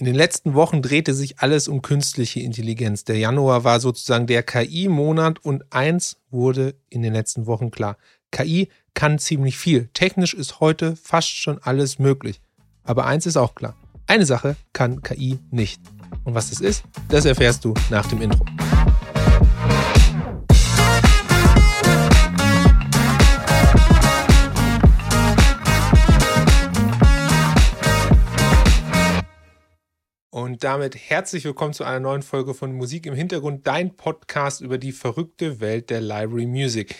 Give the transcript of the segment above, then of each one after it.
In den letzten Wochen drehte sich alles um künstliche Intelligenz. Der Januar war sozusagen der KI-Monat und eins wurde in den letzten Wochen klar. KI kann ziemlich viel. Technisch ist heute fast schon alles möglich. Aber eins ist auch klar. Eine Sache kann KI nicht. Und was das ist, das erfährst du nach dem Intro. Und damit herzlich willkommen zu einer neuen Folge von Musik im Hintergrund, dein Podcast über die verrückte Welt der Library Music.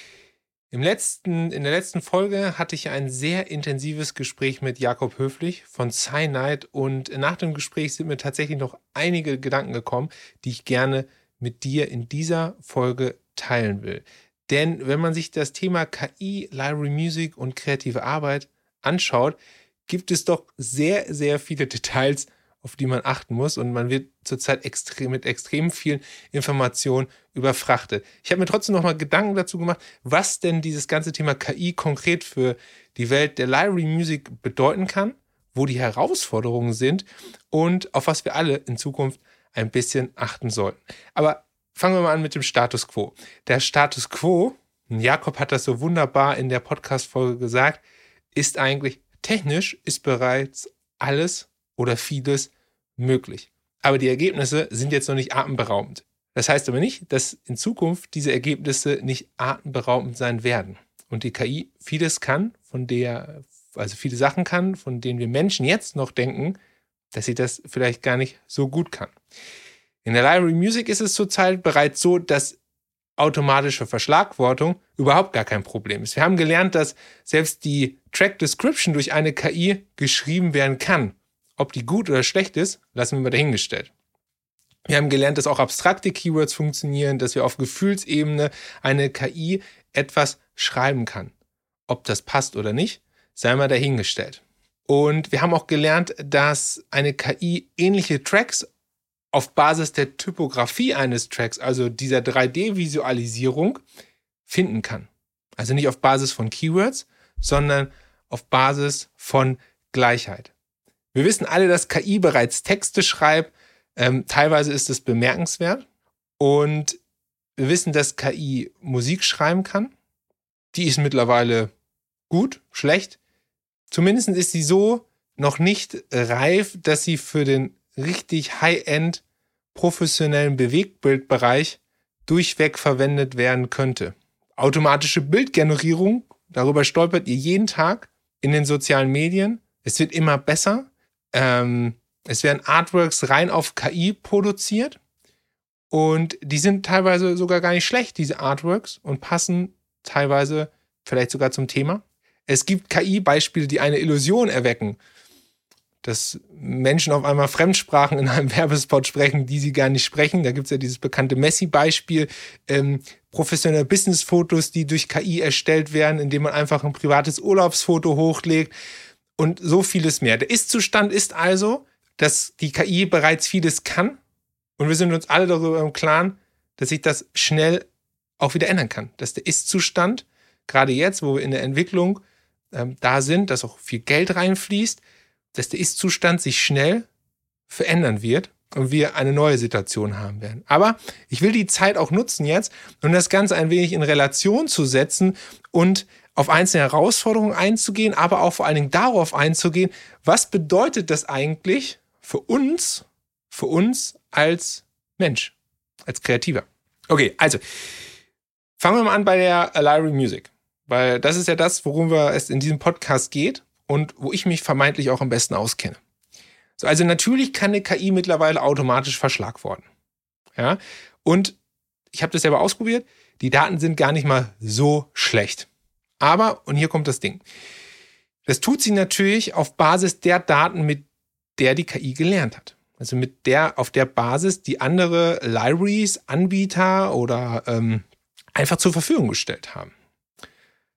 Im letzten, in der letzten Folge hatte ich ein sehr intensives Gespräch mit Jakob Höflich von Cyanide und nach dem Gespräch sind mir tatsächlich noch einige Gedanken gekommen, die ich gerne mit dir in dieser Folge teilen will. Denn wenn man sich das Thema KI, Library Music und kreative Arbeit anschaut, gibt es doch sehr, sehr viele Details, auf die man achten muss. Und man wird zurzeit extrem, mit extrem vielen Informationen überfrachtet. Ich habe mir trotzdem noch mal Gedanken dazu gemacht, was denn dieses ganze Thema KI konkret für die Welt der Library Music bedeuten kann, wo die Herausforderungen sind und auf was wir alle in Zukunft ein bisschen achten sollten. Aber fangen wir mal an mit dem Status quo. Der Status quo, Jakob hat das so wunderbar in der Podcast-Folge gesagt, ist eigentlich technisch ist bereits alles oder vieles möglich. Aber die Ergebnisse sind jetzt noch nicht atemberaubend. Das heißt aber nicht, dass in Zukunft diese Ergebnisse nicht atemberaubend sein werden. Und die KI vieles kann, von der, also viele Sachen kann, von denen wir Menschen jetzt noch denken, dass sie das vielleicht gar nicht so gut kann. In der Library Music ist es zurzeit bereits so, dass automatische Verschlagwortung überhaupt gar kein Problem ist. Wir haben gelernt, dass selbst die Track Description durch eine KI geschrieben werden kann. Ob die gut oder schlecht ist, lassen wir mal dahingestellt. Wir haben gelernt, dass auch abstrakte Keywords funktionieren, dass wir auf Gefühlsebene eine KI etwas schreiben kann. Ob das passt oder nicht, sei mal dahingestellt. Und wir haben auch gelernt, dass eine KI ähnliche Tracks auf Basis der Typografie eines Tracks, also dieser 3D-Visualisierung, finden kann. Also nicht auf Basis von Keywords, sondern auf Basis von Gleichheit. Wir wissen alle, dass KI bereits Texte schreibt. Ähm, teilweise ist es bemerkenswert. Und wir wissen, dass KI Musik schreiben kann. Die ist mittlerweile gut, schlecht. Zumindest ist sie so noch nicht reif, dass sie für den richtig High-End professionellen Bewegtbildbereich durchweg verwendet werden könnte. Automatische Bildgenerierung, darüber stolpert ihr jeden Tag in den sozialen Medien. Es wird immer besser. Ähm, es werden Artworks rein auf KI produziert und die sind teilweise sogar gar nicht schlecht, diese Artworks, und passen teilweise vielleicht sogar zum Thema. Es gibt KI-Beispiele, die eine Illusion erwecken, dass Menschen auf einmal Fremdsprachen in einem Werbespot sprechen, die sie gar nicht sprechen. Da gibt es ja dieses bekannte Messi-Beispiel. Ähm, professionelle Business-Fotos, die durch KI erstellt werden, indem man einfach ein privates Urlaubsfoto hochlegt und so vieles mehr. Der Ist-Zustand ist also, dass die KI bereits vieles kann und wir sind uns alle darüber im Klaren, dass sich das schnell auch wieder ändern kann. Dass der Ist-Zustand, gerade jetzt, wo wir in der Entwicklung ähm, da sind, dass auch viel Geld reinfließt, dass der Ist-Zustand sich schnell verändern wird und wir eine neue Situation haben werden. Aber ich will die Zeit auch nutzen jetzt, um das Ganze ein wenig in Relation zu setzen und auf einzelne Herausforderungen einzugehen, aber auch vor allen Dingen darauf einzugehen, was bedeutet das eigentlich für uns, für uns als Mensch, als Kreativer. Okay, also fangen wir mal an bei der Lyra Music, weil das ist ja das, worum es in diesem Podcast geht und wo ich mich vermeintlich auch am besten auskenne. So, also natürlich kann eine KI mittlerweile automatisch verschlagworten. Ja, und ich habe das selber ausprobiert. Die Daten sind gar nicht mal so schlecht. Aber, und hier kommt das Ding, das tut sie natürlich auf Basis der Daten, mit der die KI gelernt hat. Also mit der, auf der Basis, die andere Libraries, Anbieter oder ähm, einfach zur Verfügung gestellt haben.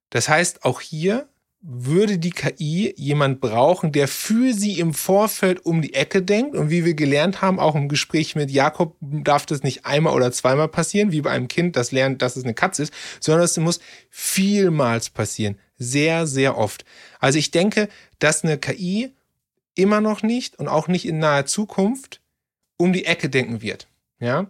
Das heißt, auch hier würde die KI jemand brauchen, der für sie im Vorfeld um die Ecke denkt. Und wie wir gelernt haben, auch im Gespräch mit Jakob darf das nicht einmal oder zweimal passieren, wie bei einem Kind, das lernt, dass es eine Katze ist, sondern es muss vielmals passieren. Sehr, sehr oft. Also ich denke, dass eine KI immer noch nicht und auch nicht in naher Zukunft um die Ecke denken wird. Ja,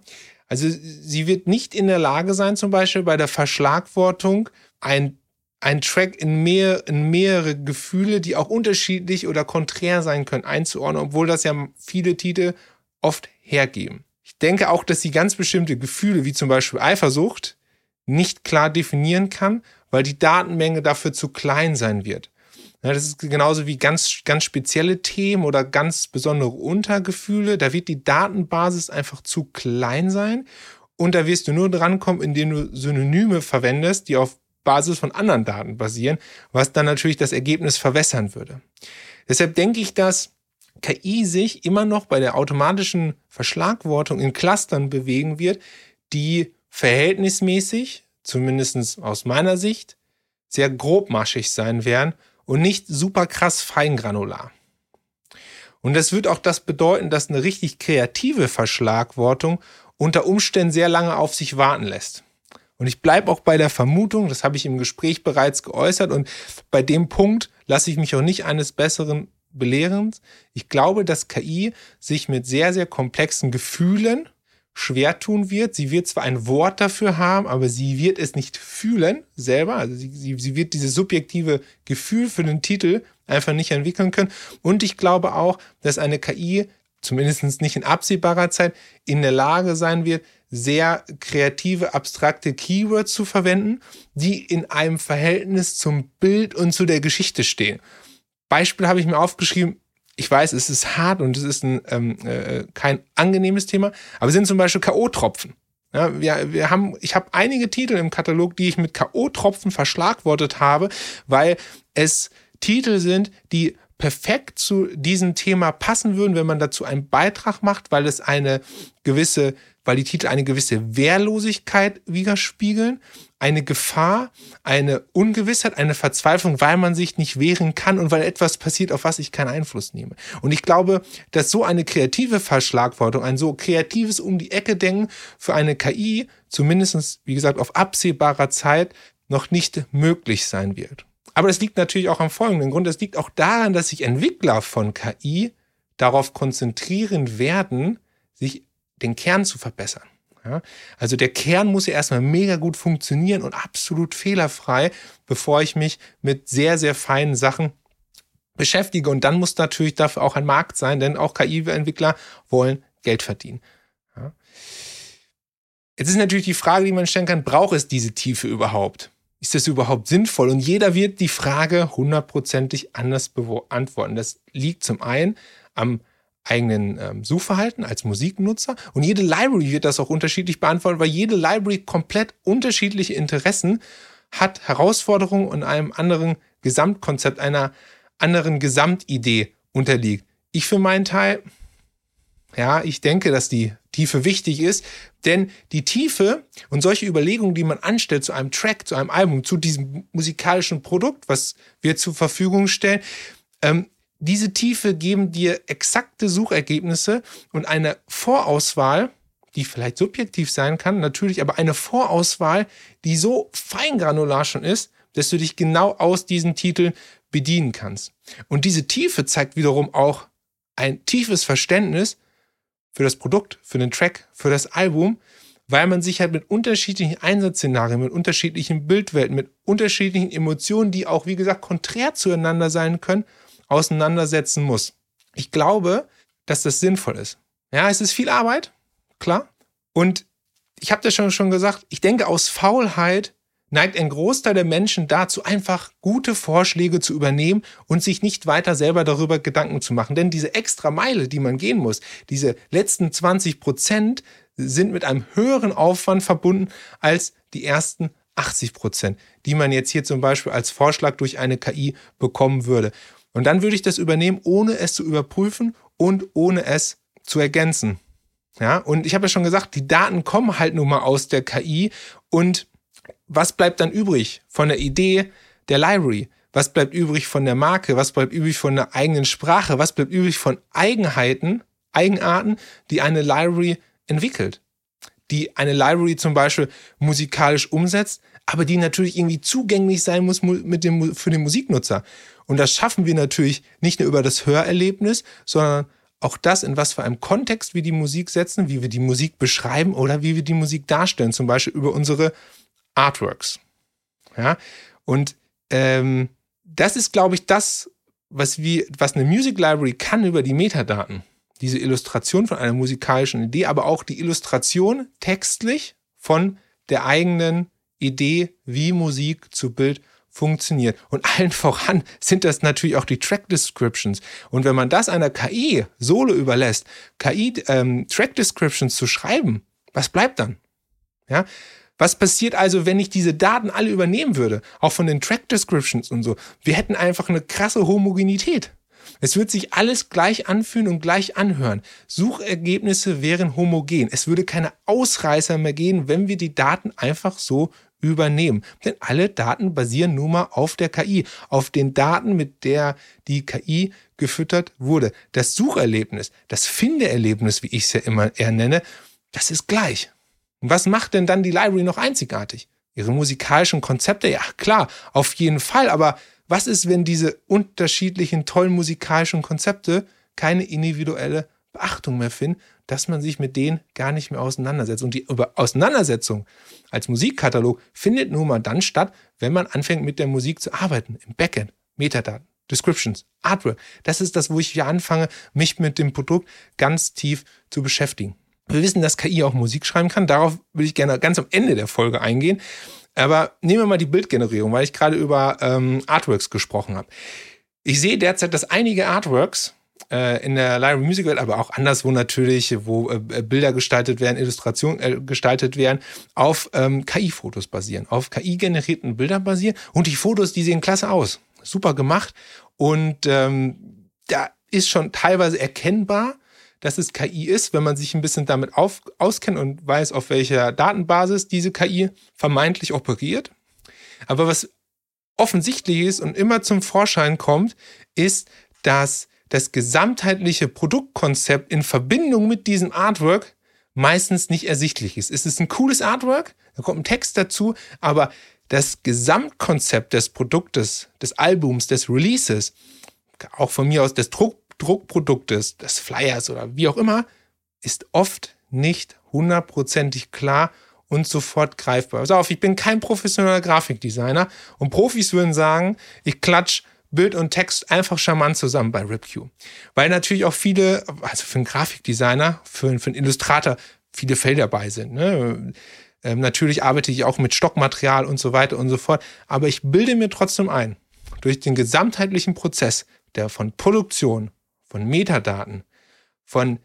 also sie wird nicht in der Lage sein, zum Beispiel bei der Verschlagwortung ein, ein Track in, mehr, in mehrere Gefühle, die auch unterschiedlich oder konträr sein können, einzuordnen, obwohl das ja viele Titel oft hergeben. Ich denke auch, dass sie ganz bestimmte Gefühle, wie zum Beispiel Eifersucht, nicht klar definieren kann, weil die Datenmenge dafür zu klein sein wird. Das ist genauso wie ganz, ganz spezielle Themen oder ganz besondere Untergefühle. Da wird die Datenbasis einfach zu klein sein. Und da wirst du nur drankommen, indem du Synonyme verwendest, die auf Basis von anderen Daten basieren, was dann natürlich das Ergebnis verwässern würde. Deshalb denke ich, dass KI sich immer noch bei der automatischen Verschlagwortung in Clustern bewegen wird, die verhältnismäßig, zumindest aus meiner Sicht, sehr grobmaschig sein werden und nicht super krass feingranular. Und das wird auch das bedeuten, dass eine richtig kreative Verschlagwortung unter Umständen sehr lange auf sich warten lässt. Und ich bleibe auch bei der Vermutung, das habe ich im Gespräch bereits geäußert und bei dem Punkt lasse ich mich auch nicht eines Besseren belehren. Ich glaube, dass KI sich mit sehr, sehr komplexen Gefühlen schwer tun wird. Sie wird zwar ein Wort dafür haben, aber sie wird es nicht fühlen selber. Also sie, sie, sie wird dieses subjektive Gefühl für den Titel einfach nicht entwickeln können. Und ich glaube auch, dass eine KI zumindest nicht in absehbarer Zeit in der Lage sein wird, sehr kreative, abstrakte Keywords zu verwenden, die in einem Verhältnis zum Bild und zu der Geschichte stehen. Beispiel habe ich mir aufgeschrieben, ich weiß, es ist hart und es ist ein, ähm, äh, kein angenehmes Thema, aber sind zum Beispiel K.O.-Tropfen. Ja, wir, wir haben, ich habe einige Titel im Katalog, die ich mit K.O.-Tropfen verschlagwortet habe, weil es Titel sind, die perfekt zu diesem Thema passen würden, wenn man dazu einen Beitrag macht, weil es eine gewisse, weil die Titel eine gewisse Wehrlosigkeit widerspiegeln, eine Gefahr, eine Ungewissheit, eine Verzweiflung, weil man sich nicht wehren kann und weil etwas passiert, auf was ich keinen Einfluss nehme. Und ich glaube, dass so eine kreative Verschlagwortung, ein so kreatives um die Ecke denken für eine KI, zumindestens wie gesagt, auf absehbarer Zeit noch nicht möglich sein wird. Aber es liegt natürlich auch am folgenden Grund. Es liegt auch daran, dass sich Entwickler von KI darauf konzentrieren werden, sich den Kern zu verbessern. Ja? Also der Kern muss ja erstmal mega gut funktionieren und absolut fehlerfrei, bevor ich mich mit sehr, sehr feinen Sachen beschäftige. Und dann muss natürlich dafür auch ein Markt sein, denn auch KI-Entwickler wollen Geld verdienen. Ja? Jetzt ist natürlich die Frage, die man stellen kann, braucht es diese Tiefe überhaupt? Ist das überhaupt sinnvoll? Und jeder wird die Frage hundertprozentig anders beantworten. Das liegt zum einen am eigenen ähm, Suchverhalten als Musiknutzer. Und jede Library wird das auch unterschiedlich beantworten, weil jede Library komplett unterschiedliche Interessen hat, Herausforderungen und einem anderen Gesamtkonzept, einer anderen Gesamtidee unterliegt. Ich für meinen Teil, ja, ich denke, dass die Tiefe wichtig ist, denn die Tiefe und solche Überlegungen, die man anstellt zu einem Track, zu einem Album, zu diesem musikalischen Produkt, was wir zur Verfügung stellen, ähm, diese Tiefe geben dir exakte Suchergebnisse und eine Vorauswahl, die vielleicht subjektiv sein kann, natürlich, aber eine Vorauswahl, die so feingranular schon ist, dass du dich genau aus diesen Titeln bedienen kannst. Und diese Tiefe zeigt wiederum auch ein tiefes Verständnis für das Produkt, für den Track, für das Album, weil man sich halt mit unterschiedlichen Einsatzszenarien, mit unterschiedlichen Bildwelten, mit unterschiedlichen Emotionen, die auch, wie gesagt, konträr zueinander sein können, auseinandersetzen muss. Ich glaube, dass das sinnvoll ist. Ja, es ist viel Arbeit, klar. Und ich habe das schon, schon gesagt, ich denke, aus Faulheit neigt ein Großteil der Menschen dazu, einfach gute Vorschläge zu übernehmen und sich nicht weiter selber darüber Gedanken zu machen. Denn diese extra Meile, die man gehen muss, diese letzten 20 Prozent sind mit einem höheren Aufwand verbunden als die ersten 80 Prozent, die man jetzt hier zum Beispiel als Vorschlag durch eine KI bekommen würde. Und dann würde ich das übernehmen, ohne es zu überprüfen und ohne es zu ergänzen. Ja, und ich habe ja schon gesagt, die Daten kommen halt nun mal aus der KI und was bleibt dann übrig von der Idee der Library? Was bleibt übrig von der Marke? Was bleibt übrig von der eigenen Sprache? Was bleibt übrig von Eigenheiten, Eigenarten, die eine Library entwickelt? Die eine Library zum Beispiel musikalisch umsetzt, aber die natürlich irgendwie zugänglich sein muss mit dem, für den Musiknutzer. Und das schaffen wir natürlich nicht nur über das Hörerlebnis, sondern auch das, in was für einem Kontext wir die Musik setzen, wie wir die Musik beschreiben oder wie wir die Musik darstellen, zum Beispiel über unsere Artworks. Ja, und ähm, das ist, glaube ich, das, was, wir, was eine Music Library kann über die Metadaten. Diese Illustration von einer musikalischen Idee, aber auch die Illustration textlich von der eigenen Idee, wie Musik zu Bild funktioniert. Und allen voran sind das natürlich auch die Track Descriptions. Und wenn man das einer KI solo überlässt, KI ähm, Track Descriptions zu schreiben, was bleibt dann? Ja, was passiert also, wenn ich diese Daten alle übernehmen würde? Auch von den Track Descriptions und so. Wir hätten einfach eine krasse Homogenität. Es wird sich alles gleich anfühlen und gleich anhören. Suchergebnisse wären homogen. Es würde keine Ausreißer mehr gehen, wenn wir die Daten einfach so übernehmen. Denn alle Daten basieren nun mal auf der KI, auf den Daten, mit der die KI gefüttert wurde. Das Sucherlebnis, das Findeerlebnis, wie ich es ja immer eher nenne, das ist gleich. Und was macht denn dann die Library noch einzigartig? Ihre musikalischen Konzepte, ja klar, auf jeden Fall, aber was ist, wenn diese unterschiedlichen tollen musikalischen Konzepte keine individuelle Beachtung mehr finden, dass man sich mit denen gar nicht mehr auseinandersetzt. Und die Auseinandersetzung als Musikkatalog findet nun mal dann statt, wenn man anfängt mit der Musik zu arbeiten, im Backend, Metadaten, Descriptions, Artwork. Das ist das, wo ich hier anfange, mich mit dem Produkt ganz tief zu beschäftigen. Wir wissen, dass KI auch Musik schreiben kann. Darauf will ich gerne ganz am Ende der Folge eingehen. Aber nehmen wir mal die Bildgenerierung, weil ich gerade über ähm, Artworks gesprochen habe. Ich sehe derzeit, dass einige Artworks äh, in der Library Music Welt, aber auch anderswo natürlich, wo äh, Bilder gestaltet werden, Illustrationen äh, gestaltet werden, auf ähm, KI-Fotos basieren, auf KI-generierten Bildern basieren. Und die Fotos, die sehen klasse aus. Super gemacht. Und ähm, da ist schon teilweise erkennbar, dass es KI ist, wenn man sich ein bisschen damit auf, auskennt und weiß, auf welcher Datenbasis diese KI vermeintlich operiert. Aber was offensichtlich ist und immer zum Vorschein kommt, ist, dass das gesamtheitliche Produktkonzept in Verbindung mit diesem Artwork meistens nicht ersichtlich ist. Es ist ein cooles Artwork, da kommt ein Text dazu, aber das Gesamtkonzept des Produktes, des Albums, des Releases, auch von mir aus des Druck Druckproduktes, des Flyers oder wie auch immer, ist oft nicht hundertprozentig klar und sofort greifbar. Pass auf, ich bin kein professioneller Grafikdesigner und Profis würden sagen, ich klatsch Bild und Text einfach charmant zusammen bei RipQ. Weil natürlich auch viele, also für einen Grafikdesigner, für, für einen Illustrator, viele Felder dabei sind. Ne? Ähm, natürlich arbeite ich auch mit Stockmaterial und so weiter und so fort. Aber ich bilde mir trotzdem ein, durch den gesamtheitlichen Prozess der von Produktion, von Metadaten, von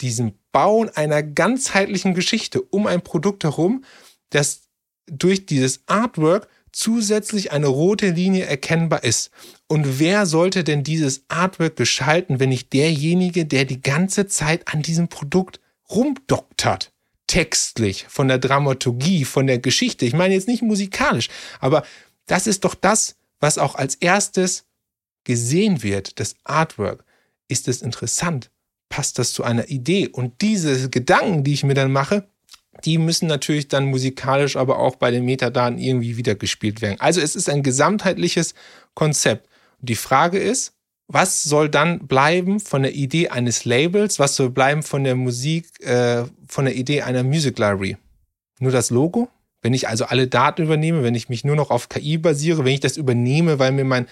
diesem Bauen einer ganzheitlichen Geschichte um ein Produkt herum, das durch dieses Artwork zusätzlich eine rote Linie erkennbar ist. Und wer sollte denn dieses Artwork gestalten, wenn nicht derjenige, der die ganze Zeit an diesem Produkt rumdoktert? Textlich, von der Dramaturgie, von der Geschichte. Ich meine jetzt nicht musikalisch, aber das ist doch das, was auch als erstes gesehen wird, das Artwork. Ist es interessant? Passt das zu einer Idee? Und diese Gedanken, die ich mir dann mache, die müssen natürlich dann musikalisch, aber auch bei den Metadaten irgendwie wiedergespielt werden. Also es ist ein gesamtheitliches Konzept. Die Frage ist, was soll dann bleiben von der Idee eines Labels? Was soll bleiben von der Musik, äh, von der Idee einer Music Library? Nur das Logo? Wenn ich also alle Daten übernehme, wenn ich mich nur noch auf KI basiere, wenn ich das übernehme, weil mir mein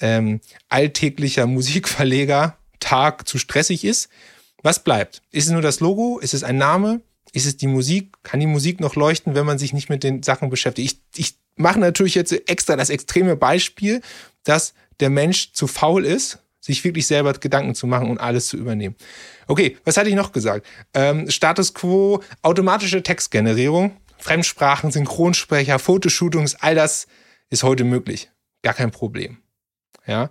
ähm, alltäglicher Musikverleger Tag zu stressig ist. Was bleibt? Ist es nur das Logo? Ist es ein Name? Ist es die Musik? Kann die Musik noch leuchten, wenn man sich nicht mit den Sachen beschäftigt? Ich, ich mache natürlich jetzt extra das extreme Beispiel, dass der Mensch zu faul ist, sich wirklich selber Gedanken zu machen und alles zu übernehmen. Okay, was hatte ich noch gesagt? Ähm, Status quo, automatische Textgenerierung, Fremdsprachen, Synchronsprecher, Fotoshootings, all das ist heute möglich. Gar kein Problem. Ja.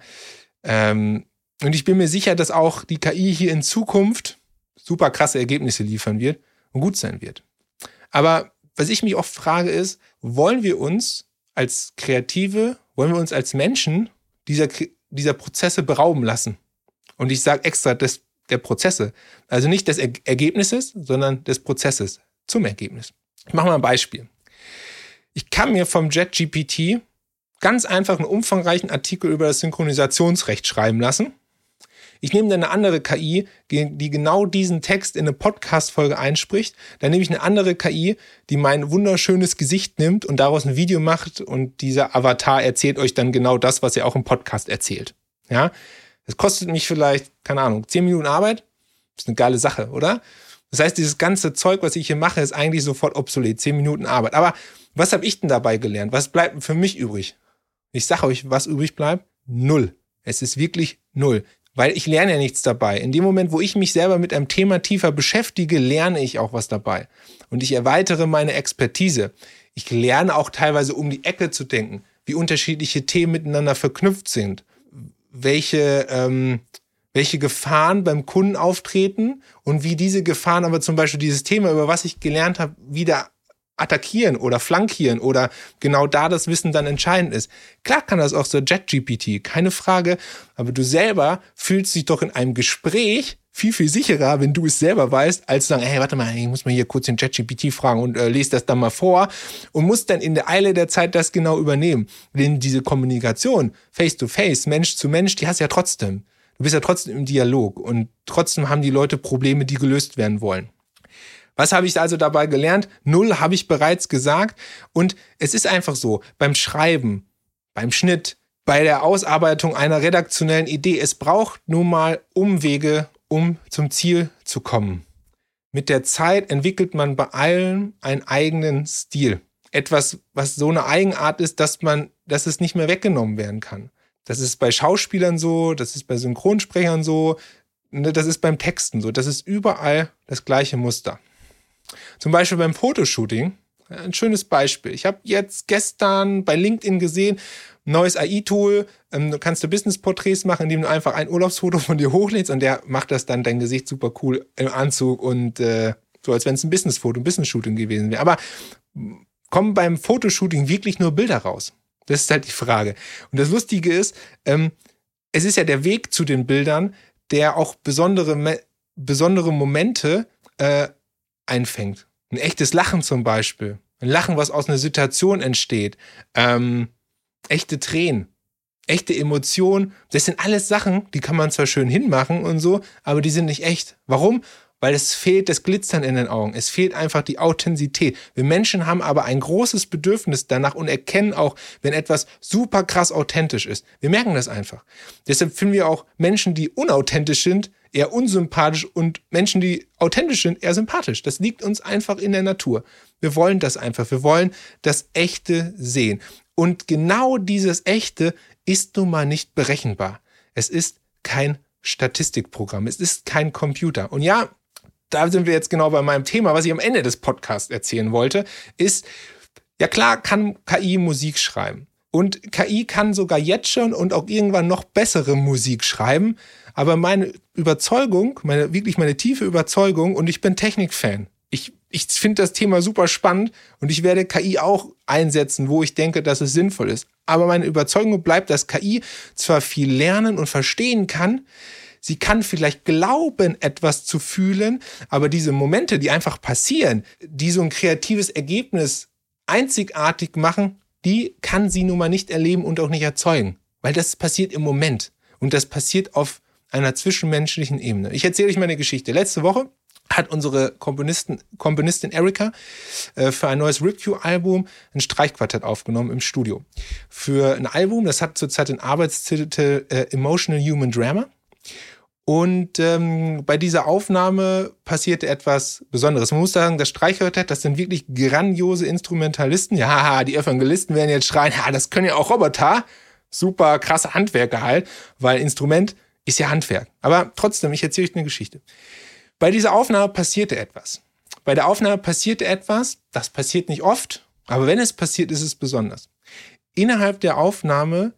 Ähm, und ich bin mir sicher, dass auch die KI hier in Zukunft super krasse Ergebnisse liefern wird und gut sein wird. Aber was ich mich oft frage ist, wollen wir uns als Kreative, wollen wir uns als Menschen dieser, dieser Prozesse berauben lassen? Und ich sage extra des, der Prozesse. Also nicht des er Ergebnisses, sondern des Prozesses zum Ergebnis. Ich mache mal ein Beispiel. Ich kann mir vom JetGPT ganz einfach einen umfangreichen Artikel über das Synchronisationsrecht schreiben lassen. Ich nehme dann eine andere KI, die genau diesen Text in eine Podcast-Folge einspricht. Dann nehme ich eine andere KI, die mein wunderschönes Gesicht nimmt und daraus ein Video macht und dieser Avatar erzählt euch dann genau das, was er auch im Podcast erzählt. Ja, das kostet mich vielleicht, keine Ahnung, zehn Minuten Arbeit. Das ist eine geile Sache, oder? Das heißt, dieses ganze Zeug, was ich hier mache, ist eigentlich sofort obsolet. Zehn Minuten Arbeit. Aber was habe ich denn dabei gelernt? Was bleibt für mich übrig? Ich sage euch, was übrig bleibt? Null. Es ist wirklich null. Weil ich lerne ja nichts dabei. In dem Moment, wo ich mich selber mit einem Thema tiefer beschäftige, lerne ich auch was dabei. Und ich erweitere meine Expertise. Ich lerne auch teilweise um die Ecke zu denken, wie unterschiedliche Themen miteinander verknüpft sind, welche, ähm, welche Gefahren beim Kunden auftreten und wie diese Gefahren aber zum Beispiel dieses Thema, über was ich gelernt habe, wieder attackieren oder flankieren oder genau da das Wissen dann entscheidend ist. Klar kann das auch so JetGPT, keine Frage, aber du selber fühlst dich doch in einem Gespräch viel, viel sicherer, wenn du es selber weißt, als zu sagen, hey, warte mal, ich muss mal hier kurz den JetGPT fragen und äh, lese das dann mal vor und musst dann in der Eile der Zeit das genau übernehmen. Denn diese Kommunikation, face to face, Mensch zu Mensch, die hast du ja trotzdem. Du bist ja trotzdem im Dialog und trotzdem haben die Leute Probleme, die gelöst werden wollen. Was habe ich also dabei gelernt? Null habe ich bereits gesagt. Und es ist einfach so, beim Schreiben, beim Schnitt, bei der Ausarbeitung einer redaktionellen Idee, es braucht nun mal Umwege, um zum Ziel zu kommen. Mit der Zeit entwickelt man bei allem einen eigenen Stil. Etwas, was so eine Eigenart ist, dass man, dass es nicht mehr weggenommen werden kann. Das ist bei Schauspielern so, das ist bei Synchronsprechern so, ne, das ist beim Texten so. Das ist überall das gleiche Muster. Zum Beispiel beim Fotoshooting. Ein schönes Beispiel. Ich habe jetzt gestern bei LinkedIn gesehen, neues AI-Tool. Ähm, du kannst du Business-Porträts machen, indem du einfach ein Urlaubsfoto von dir hochlädst und der macht das dann dein Gesicht super cool im Anzug und äh, so, als wenn es ein Business-Foto, ein Business-Shooting gewesen wäre. Aber kommen beim Fotoshooting wirklich nur Bilder raus? Das ist halt die Frage. Und das Lustige ist, ähm, es ist ja der Weg zu den Bildern, der auch besondere, besondere Momente äh, einfängt. Ein echtes Lachen zum Beispiel. Ein Lachen, was aus einer Situation entsteht. Ähm, echte Tränen. Echte Emotionen. Das sind alles Sachen, die kann man zwar schön hinmachen und so, aber die sind nicht echt. Warum? Weil es fehlt das Glitzern in den Augen. Es fehlt einfach die Authentizität. Wir Menschen haben aber ein großes Bedürfnis danach und erkennen auch, wenn etwas super krass authentisch ist. Wir merken das einfach. Deshalb finden wir auch Menschen, die unauthentisch sind, eher unsympathisch und Menschen, die authentisch sind, eher sympathisch. Das liegt uns einfach in der Natur. Wir wollen das einfach. Wir wollen das Echte sehen. Und genau dieses Echte ist nun mal nicht berechenbar. Es ist kein Statistikprogramm. Es ist kein Computer. Und ja, da sind wir jetzt genau bei meinem Thema, was ich am Ende des Podcasts erzählen wollte, ist, ja klar kann KI Musik schreiben. Und KI kann sogar jetzt schon und auch irgendwann noch bessere Musik schreiben. Aber meine Überzeugung, meine, wirklich meine tiefe Überzeugung, und ich bin Technikfan. Ich, ich finde das Thema super spannend und ich werde KI auch einsetzen, wo ich denke, dass es sinnvoll ist. Aber meine Überzeugung bleibt, dass KI zwar viel lernen und verstehen kann, sie kann vielleicht glauben, etwas zu fühlen, aber diese Momente, die einfach passieren, die so ein kreatives Ergebnis einzigartig machen, die kann sie nun mal nicht erleben und auch nicht erzeugen. Weil das passiert im Moment. Und das passiert auf einer zwischenmenschlichen Ebene. Ich erzähle euch meine Geschichte. Letzte Woche hat unsere Komponistin, Komponistin Erika äh, für ein neues Ripcue-Album ein Streichquartett aufgenommen im Studio. Für ein Album, das hat zurzeit den Arbeitstitel äh, Emotional Human Drama. Und ähm, bei dieser Aufnahme passierte etwas Besonderes. Man muss sagen, das Streichquartett, das sind wirklich grandiose Instrumentalisten. Ja, die Evangelisten werden jetzt schreien, ja, das können ja auch Roboter. Super krasse Handwerker halt, weil Instrument ist ja Handwerk. Aber trotzdem, ich erzähle euch eine Geschichte. Bei dieser Aufnahme passierte etwas. Bei der Aufnahme passierte etwas, das passiert nicht oft, aber wenn es passiert, ist es besonders. Innerhalb der Aufnahme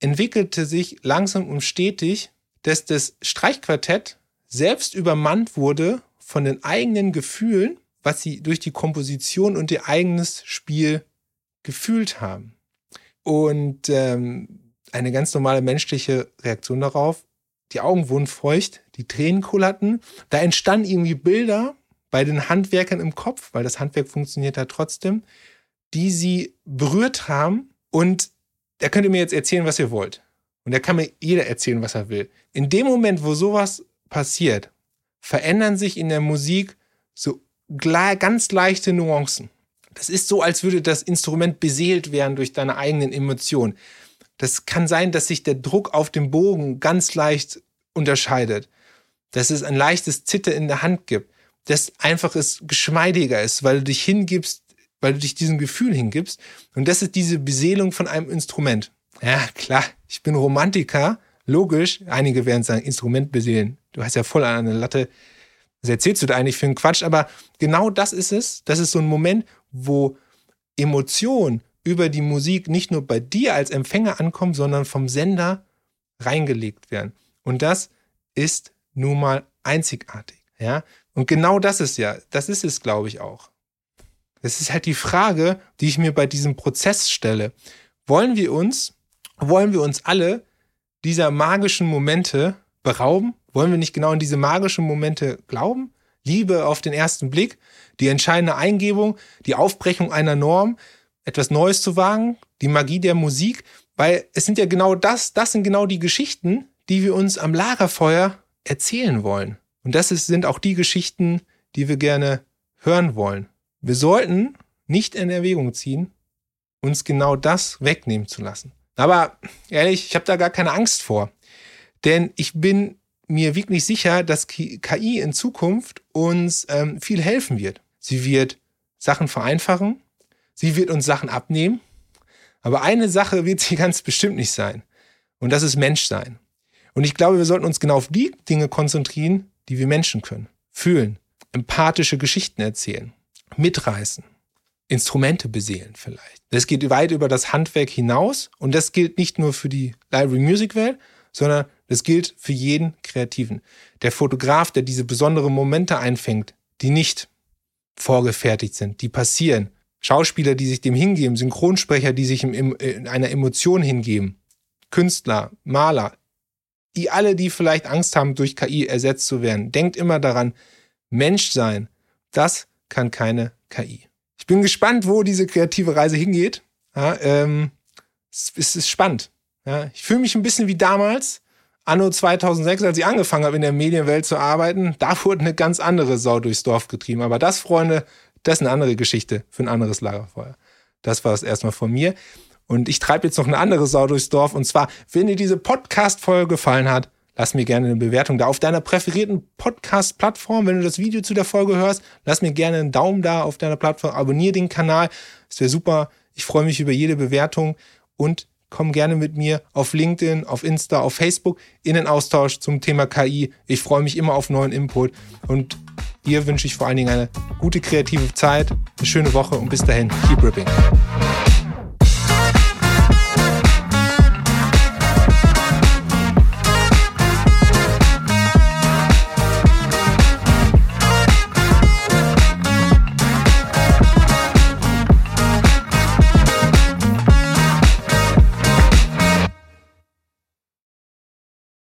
entwickelte sich langsam und stetig, dass das Streichquartett selbst übermannt wurde von den eigenen Gefühlen, was sie durch die Komposition und ihr eigenes Spiel gefühlt haben. Und ähm, eine ganz normale menschliche Reaktion darauf die Augen wurden feucht, die Tränen kullerten. Da entstanden irgendwie Bilder bei den Handwerkern im Kopf, weil das Handwerk funktioniert ja trotzdem, die sie berührt haben. Und da könnt ihr mir jetzt erzählen, was ihr wollt. Und da kann mir jeder erzählen, was er will. In dem Moment, wo sowas passiert, verändern sich in der Musik so ganz leichte Nuancen. Das ist so, als würde das Instrument beseelt werden durch deine eigenen Emotionen. Das kann sein, dass sich der Druck auf dem Bogen ganz leicht unterscheidet. Dass es ein leichtes Zitter in der Hand gibt. Dass einfach es geschmeidiger ist, weil du dich hingibst, weil du dich diesem Gefühl hingibst. Und das ist diese Beseelung von einem Instrument. Ja, klar, ich bin Romantiker. Logisch. Einige werden sagen, Instrument beseelen. Du hast ja voll an eine Latte. Was erzählst du da eigentlich für einen Quatsch? Aber genau das ist es. Das ist so ein Moment, wo Emotion über die Musik nicht nur bei dir als Empfänger ankommen, sondern vom Sender reingelegt werden. Und das ist nun mal einzigartig. Ja? Und genau das ist ja, das ist es, glaube ich, auch. Das ist halt die Frage, die ich mir bei diesem Prozess stelle. Wollen wir uns, wollen wir uns alle dieser magischen Momente berauben? Wollen wir nicht genau in diese magischen Momente glauben? Liebe auf den ersten Blick, die entscheidende Eingebung, die Aufbrechung einer Norm, etwas Neues zu wagen, die Magie der Musik, weil es sind ja genau das, das sind genau die Geschichten, die wir uns am Lagerfeuer erzählen wollen. Und das ist, sind auch die Geschichten, die wir gerne hören wollen. Wir sollten nicht in Erwägung ziehen, uns genau das wegnehmen zu lassen. Aber ehrlich, ich habe da gar keine Angst vor. Denn ich bin mir wirklich sicher, dass KI in Zukunft uns ähm, viel helfen wird. Sie wird Sachen vereinfachen, sie wird uns Sachen abnehmen, aber eine Sache wird sie ganz bestimmt nicht sein. Und das ist Menschsein. Und ich glaube, wir sollten uns genau auf die Dinge konzentrieren, die wir Menschen können. Fühlen, empathische Geschichten erzählen, mitreißen, Instrumente beseelen vielleicht. Das geht weit über das Handwerk hinaus und das gilt nicht nur für die Library Music Welt, sondern das gilt für jeden Kreativen. Der Fotograf, der diese besonderen Momente einfängt, die nicht vorgefertigt sind, die passieren. Schauspieler, die sich dem hingeben, Synchronsprecher, die sich in einer Emotion hingeben, Künstler, Maler, die alle, die vielleicht Angst haben, durch KI ersetzt zu werden. Denkt immer daran, Mensch sein, das kann keine KI. Ich bin gespannt, wo diese kreative Reise hingeht. Ja, ähm, es, es ist spannend. Ja, ich fühle mich ein bisschen wie damals, anno 2006, als ich angefangen habe, in der Medienwelt zu arbeiten. Da wurde eine ganz andere Sau durchs Dorf getrieben. Aber das, Freunde, das ist eine andere Geschichte für ein anderes Lagerfeuer. Das war es erstmal von mir. Und ich treibe jetzt noch eine andere Sau durchs Dorf. Und zwar, wenn dir diese Podcast-Folge gefallen hat, lass mir gerne eine Bewertung da auf deiner präferierten Podcast-Plattform. Wenn du das Video zu der Folge hörst, lass mir gerne einen Daumen da auf deiner Plattform. Abonniere den Kanal. Das wäre super. Ich freue mich über jede Bewertung und komm gerne mit mir auf LinkedIn, auf Insta, auf Facebook in den Austausch zum Thema KI. Ich freue mich immer auf neuen Input und dir wünsche ich vor allen Dingen eine gute kreative Zeit, eine schöne Woche und bis dahin, keep ripping.